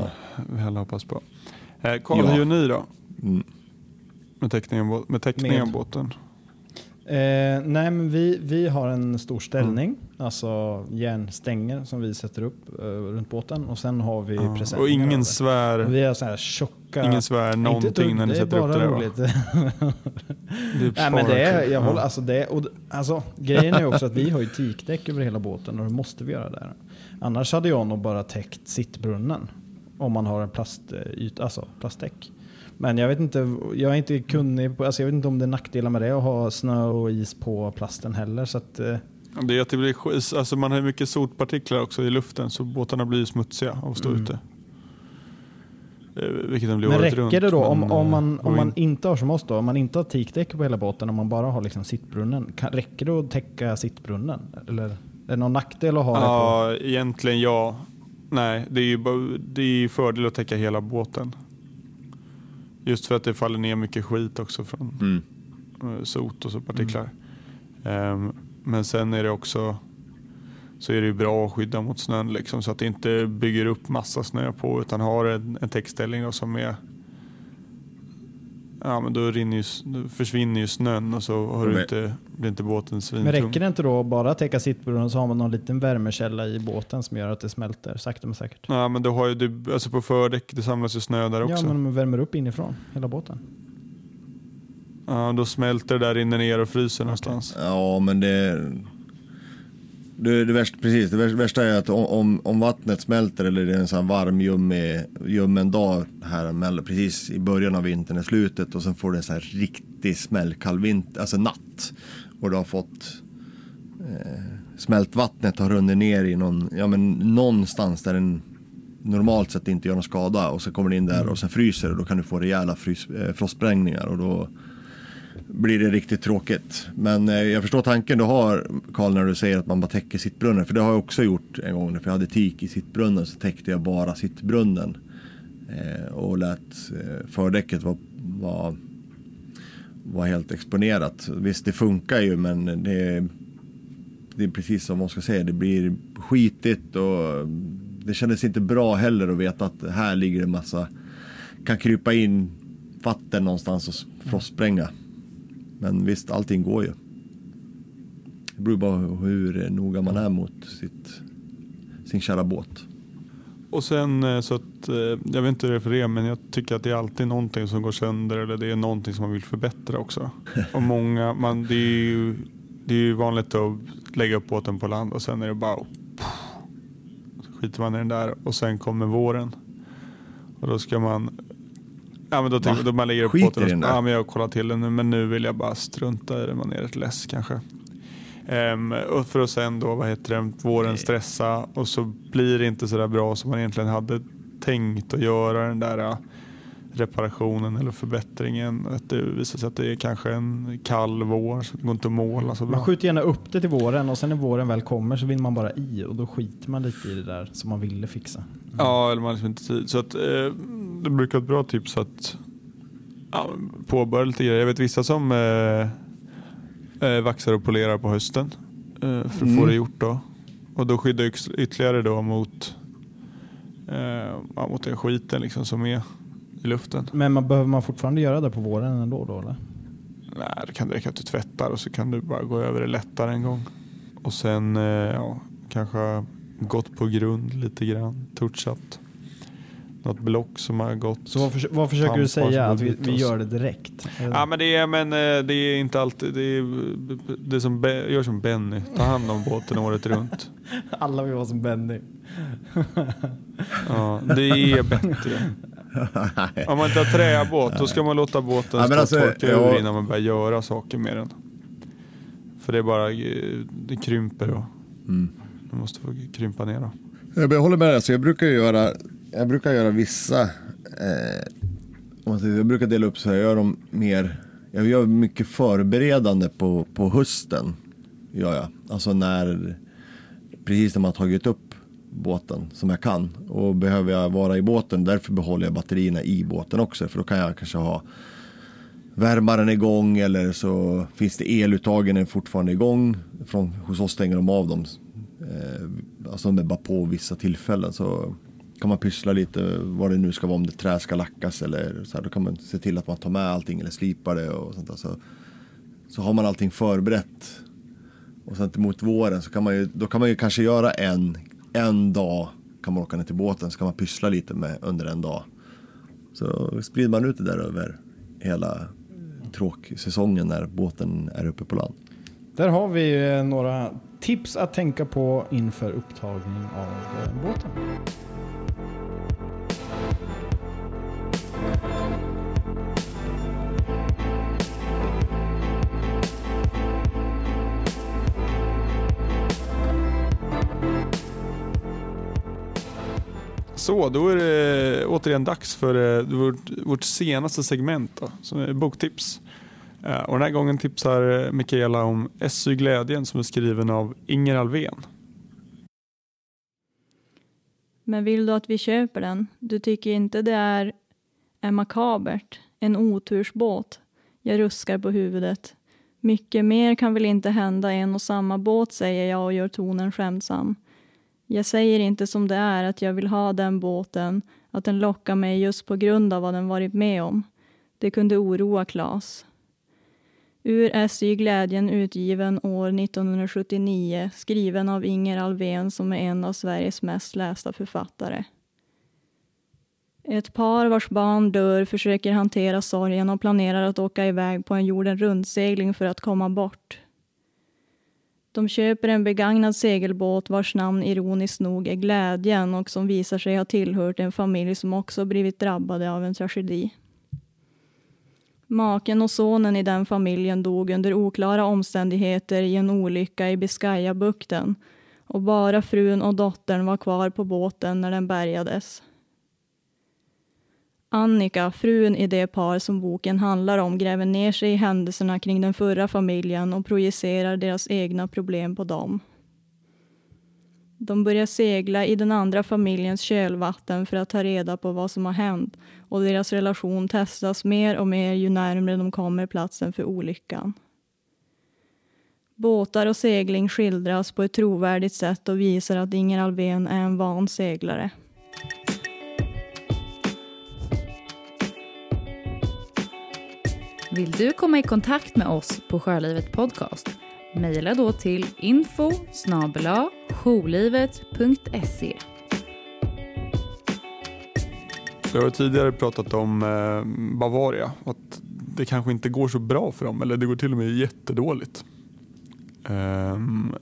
vi alla hoppas på. Eh, Karl, Ja. hur gör ni då? Mm. Med täckningen, med täckningen Med. båten? Eh, nej, men vi, vi har en stor ställning, Mm. alltså järnstänger som vi sätter upp eh, runt båten och sen har vi Ja. presenningar Och ingen svär? Vi har så här tjock åka... Ingen svär någonting när ni det är sätter upp bara det där, va? roligt. Det är Nej men bara det är, jag Ja. håller, alltså det, och, alltså, grejen är också att vi har ju teakdäck över hela båten och det måste vi göra där. Annars hade jag nog bara täckt sittbrunnen. Om man har en plastyt, alltså plastdäck. Men jag vet inte, jag är inte kunnig på, alltså jag vet inte om det är nackdelar med det att ha snö och is på plasten heller. Så att, eh, Det är att det blir, alltså man har mycket sotpartiklar också i luften så båtarna blir smutsiga av att stå Mm. ute. Eh, Vilket de blir men räcker runt, det då om, om, eh, man, om och man in- inte har som oss då, om man inte har teakdäck på hela båten, om man bara har liksom sittbrunnen. Kan, räcker det att täcka sittbrunnen? Eller är det någon nackdel att ha det på? Ja, egentligen ja. Nej, det är ju det är fördel att täcka hela båten. Just för att det faller ner mycket skit också från Mm. eh, sot och så partiklar. Ehm, men sen är det också så är det bra att skydda mot snön liksom, så att det inte bygger upp massa snö på utan har en, en täckställning som är Ja men då, ju, då försvinner ju snön och så har du Men- inte, blir inte båten svintung. Men räcker det inte då att bara täcka sittbrunnen så har man någon liten värmekälla i båten som gör att det smälter sakta men säkert? Ja men då har ju du, alltså på fördäck, det samlas ju snö där också. Ja, men man värmer upp inifrån hela båten. Ja, då smälter det där inne ner och fryser någonstans. Ja, men det... Det, det värsta, precis, det värsta- är att om, om, vattnet smälter eller det är en sån här varm ljummen dag här precis i början av vintern, i slutet och sen får du en sån här riktig smällkall vinter, alltså natt. Och du har fått eh, smältvattnet har runnit ner i någon, ja men någonstans där den normalt sett inte gör någon skada och så kommer det in där och sen fryser och då kan du få rejäla frys, eh, frostsprängningar och då blir det riktigt tråkigt. Men eh, jag förstår tanken du har Karl när du säger att man bara täcker sittbrunnen. För det har jag också gjort en gång. För jag hade tik i sittbrunnen så täckte jag bara sittbrunnen. Eh, och lät eh, fördäcket vara var, var helt exponerat. Visst det funkar ju men det, det är precis som man ska säga. Det blir skitigt och det kändes inte bra heller att veta att här ligger en massa kan krypa in vatten någonstans och frostspränga. Men visst, allting går ju. Det beror bara hur noga man är mot sitt, sin kära båt. Och sen eh, så att, eh, jag vet inte hur det är för er men jag tycker att det är alltid någonting som går sönder eller det är någonting som man vill förbättra också. Och många, man, det, är ju, det är ju vanligt att lägga upp båten på land och sen är det bara så skiter man i den där och sen kommer våren. Och då ska man Ja men då tänker då man lägger upp Skiter båten i och den så, där? ja, men jag har kollat till den nu men nu vill jag bara strunta i det. Man är rätt less kanske. Ehm, och för att sen då, vad heter det, våren stressa och så blir det inte så där bra som man egentligen hade tänkt att göra den där äh, reparationen eller förbättringen. Att det visar sig att det är kanske en kall vår så det går inte att måla så Man bra. skjuter gärna upp det till våren och sen när våren väl kommer så vill man bara i och då skiter man lite i det där som man ville fixa. Ja, eller man har liksom inte tid. Så att, eh, det brukar vara ett bra tips att ja, påbörja lite grejer. Jag vet vissa som eh, eh, vaxar och polerar på hösten eh, för att få Mm. det gjort då. Och då skyddar yx- ytterligare då mot, eh, mot den skiten liksom som är i luften. Men man, behöver man fortfarande göra det på våren ändå då eller? Nej, det kan räcka att du tvättar och så kan du bara gå över det lättare en gång. Och sen eh, ja, kanske gått på grund lite grann, touchat. Något block som har gått. Så vad, förs- vad försöker du säga? Att vi, vi och så. gör det direkt? Ja men det är, men eh, det är inte alltid, det är, det är som, Be- gör som Benny, ta hand om båten året runt. Alla vill vara som Benny. Ja, det är bättre. Om man inte har träbåt, då ska man låta båten Ja, stå alltså, och torka ur innan man börjar göra saker med den. För det är bara, eh, det krymper och Mm. man måste få krympa ner då. Jag håller med dig, alltså jag brukar göra, jag brukar göra vissa, eh, om man säger, jag brukar dela upp så här, jag gör dem mer, jag gör mycket förberedande på, på hösten. Gör jag. Alltså när, precis när man har tagit upp båten som jag kan. Och behöver jag vara i båten, därför behåller jag batterierna i båten också. För då kan jag kanske ha värmaren igång eller så finns det eluttagen är fortfarande igång. Från, hos oss stänger de av dem. Eh, alltså de är bara på vissa tillfällen så kan man pyssla lite vad det nu ska vara om det trä ska lackas eller så här. Då kan man se till att man tar med allting eller slipar det och sånt där. Så, så har man allting förberett. Och sen mot våren så kan man ju, då kan man ju kanske göra en, en dag kan man åka ner till båten så kan man pyssla lite med under en dag. Så sprider man ut det där över hela tråksäsongen när båten är uppe på land. Där har vi några tips att tänka på inför upptagning av eh, båten. Så, då är det eh, återigen dags för eh, vårt, vårt senaste segment då, som är boktips. Eh, och den här gången tipsar eh, Mikaela om SY Glädjen som är skriven av Inger Alvén. Men vill du att vi köper den? Du tycker inte det är, är makabert? En otursbåt? Jag ruskar på huvudet. Mycket mer kan väl inte hända en och samma båt, säger jag och gör tonen skämtsam. Jag säger inte som det är att jag vill ha den båten, att den lockar mig just på grund av vad den varit med om. Det kunde oroa Klas. Ur SY Glädjen utgiven år 1979, skriven av Inger Alvén som är en av Sveriges mest lästa författare. Ett par vars barn dör försöker hantera sorgen och planerar att åka iväg på en jorden rundsegling för att komma bort. De köper en begagnad segelbåt vars namn ironiskt nog är Glädjen och som visar sig ha tillhört en familj som också blivit drabbade av en tragedi. Maken och sonen i den familjen dog under oklara omständigheter i en olycka i Biscayabukten och bara frun och dottern var kvar på båten när den bärgades. Annika, frun i det par som boken handlar om, gräver ner sig i händelserna kring den förra familjen och projicerar deras egna problem på dem. De börjar segla i den andra familjens kölvatten för att ta reda på vad som har hänt och deras relation testas mer och mer ju närmare de kommer platsen för olyckan. Båtar och segling skildras på ett trovärdigt sätt och visar att Inger Alvén är en van seglare. Vill du komma i kontakt med oss på Sjölivet Podcast? Mejla då till info jourlivet.se. Jag har tidigare pratat om eh, Bavaria, att det kanske inte går så bra för dem, eller det går till och med jättedåligt. Um,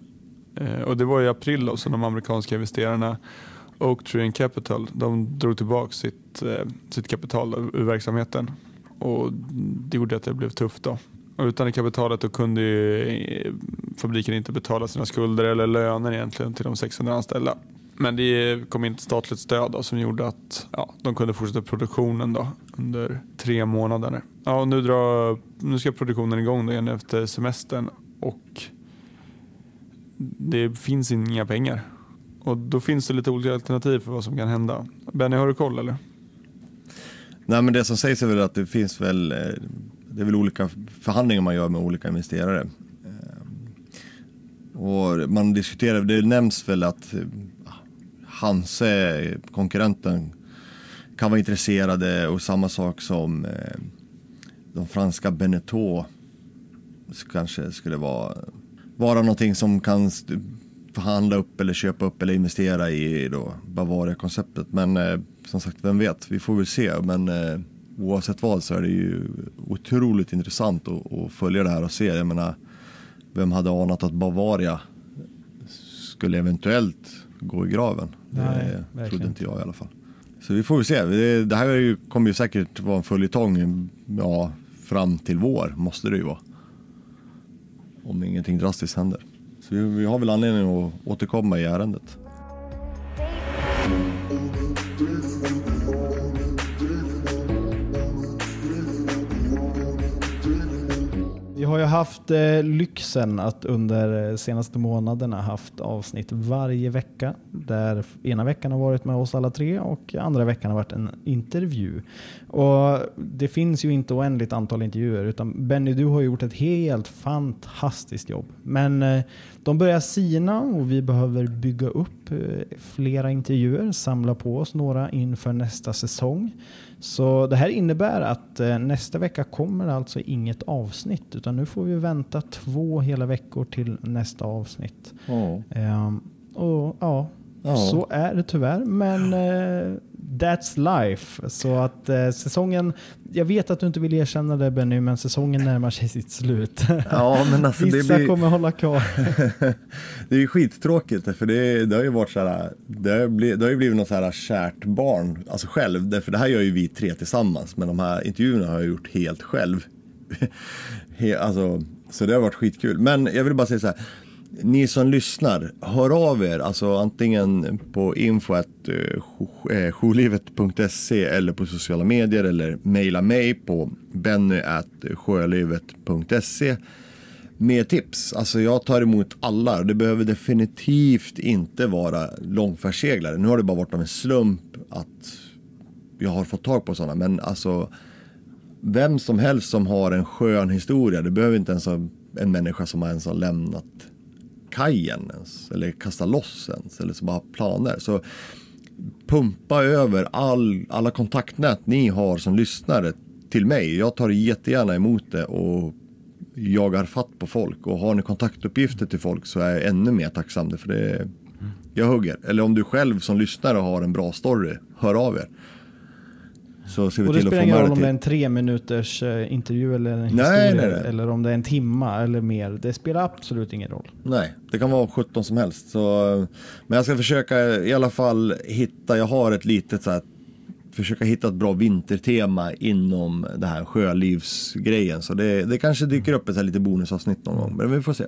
och det var i april då, som de amerikanska investerarna Oaktree and Capital, de drog tillbaka sitt, eh, sitt kapital ur verksamheten. Och det gjorde att det blev tufft då. Och utan det kapitalet då kunde ju fabriken inte betala sina skulder eller löner egentligen till de 600 anställda. Men det kom inte statligt stöd då, som gjorde att ja, de kunde fortsätta produktionen då, under tre månader. Ja, och nu, drar, nu ska produktionen igång då igen efter semestern och det finns inga pengar. Och då finns det lite olika alternativ för vad som kan hända. Benny, har du koll eller? Nej men det som sägs är väl att det finns väl, eh, det är väl olika förhandlingar man gör med olika investerare. Ehm, och man diskuterar, det nämns väl att Hanse, konkurrenten, kan vara intresserade och samma sak som eh, de franska Beneteau kanske skulle vara, vara någonting som kan förhandla upp eller köpa upp eller investera i då Bavaria-konceptet. Men eh, som sagt, vem vet, vi får väl se. Men eh, oavsett vad så är det ju otroligt intressant att, att följa det här och se. Jag menar, vem hade anat att Bavaria skulle eventuellt gå i graven? Nej, det verkligen trodde inte jag i alla fall. Så vi får väl se. Det, här kommer ju säkert vara en följetong ja, fram till vår, måste det ju vara. Om ingenting drastiskt händer. Så vi, vi har väl anledning att återkomma i ärendet. Har ju haft eh, lyxen att under eh, senaste månaderna haft avsnitt varje vecka. Där ena veckan har varit med oss alla tre och andra veckan har varit en intervju. Och Det finns ju inte oändligt antal intervjuer utan Benny du har gjort ett helt fantastiskt jobb. Men eh, de börjar sina och vi behöver bygga upp eh, flera intervjuer, samla på oss några inför nästa säsong. Så det här innebär att eh, nästa vecka kommer alltså inget avsnitt utan nu får vi vänta två hela veckor till nästa avsnitt. Ehm, och ja, Ja. så är det tyvärr. Men eh, That's life. Så att eh, säsongen, jag vet att du inte vill erkänna det Benny, men säsongen närmar sig sitt slut. Ja, men alltså det Vissa blir... kommer hålla kvar. det är ju skittråkigt för det, det har ju varit så här, det har, blivit, det har ju blivit något så här kärt barn, alltså själv, för det här gör ju vi tre tillsammans, men de här intervjuerna har jag gjort helt själv. He, alltså, så det har varit skitkul. Men jag vill bara säga så här, ni som lyssnar, hör av er, alltså antingen på info.sjolivet.se eh, eh, eller på sociala medier eller mejla mig på benny.sjölivet.se med tips. Alltså jag tar emot alla. Det behöver definitivt inte vara långfärdsseglare. Nu har det bara varit av en slump att jag har fått tag på sådana. Men alltså vem som helst som har en skön historia. Det behöver inte ens en människa som ens har lämnat kajen ens. Eller kasta loss ens. Eller som har planer. Så pumpa över all, alla kontaktnät ni har som lyssnare till mig. Jag tar jättegärna emot det och jagar fatt på folk. Och har ni kontaktuppgifter till folk så är jag ännu mer tacksam. För det, jag hugger. Eller om du själv som lyssnare har en bra story, hör av er. Så ser vi Och det till spelar ingen roll om det är en tre minuters eh, intervju eller en historia. nej, nej. Eller om det är en timma eller mer. Det spelar absolut ingen roll. Nej, det kan vara 17 som helst. Så, men jag ska försöka i alla fall hitta, jag har ett litet så här, försöka hitta ett bra vintertema inom det här sjölivsgrejen. Så det, det kanske dyker upp ett så här lite bonusavsnitt någon gång, men vi får se.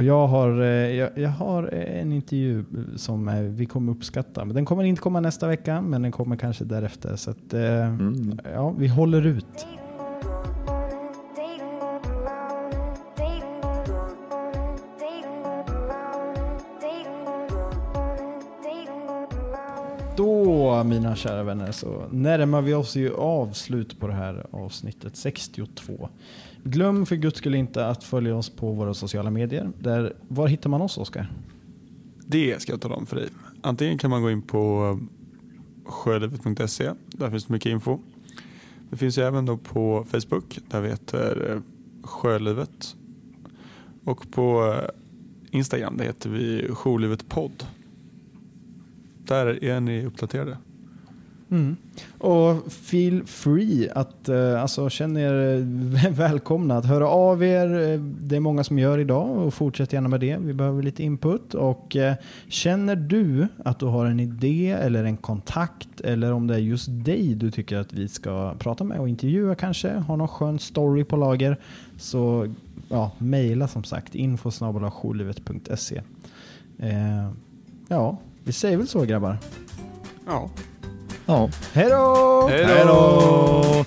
Och jag har, eh, jag, jag har en intervju som eh, vi kommer uppskatta. Men den kommer inte komma nästa vecka, men den kommer kanske därefter. Så att, eh, Mm. ja, vi håller ut. Då, mina kära vänner, så närmar vi oss ju avslut på det här avsnittet 62. Glöm för guds skull inte att följa oss på våra sociala medier. Där, var hittar man oss, Oskar? Det ska jag tala om för dig. Antingen kan man gå in på sjölivet.se. Där finns det mycket info. Det finns ju även då på Facebook. Där vi heter eh, Sjölivet. Och på eh, Instagram där heter vi Jourlivet podd. Där är ni uppdaterade. Mm. Och feel free att eh, alltså, känna er eh, välkomna att höra av er. Eh, det är många som gör idag och fortsätt gärna med det. Vi behöver lite input. Och känner du att du har en idé eller en kontakt eller om det är just dig du tycker att vi ska prata med och intervjua kanske, har någon skön story på lager så ja, mejla som sagt info Eh, ja, vi säger väl så grabbar. Ja. Ja. Hej då! Hej då!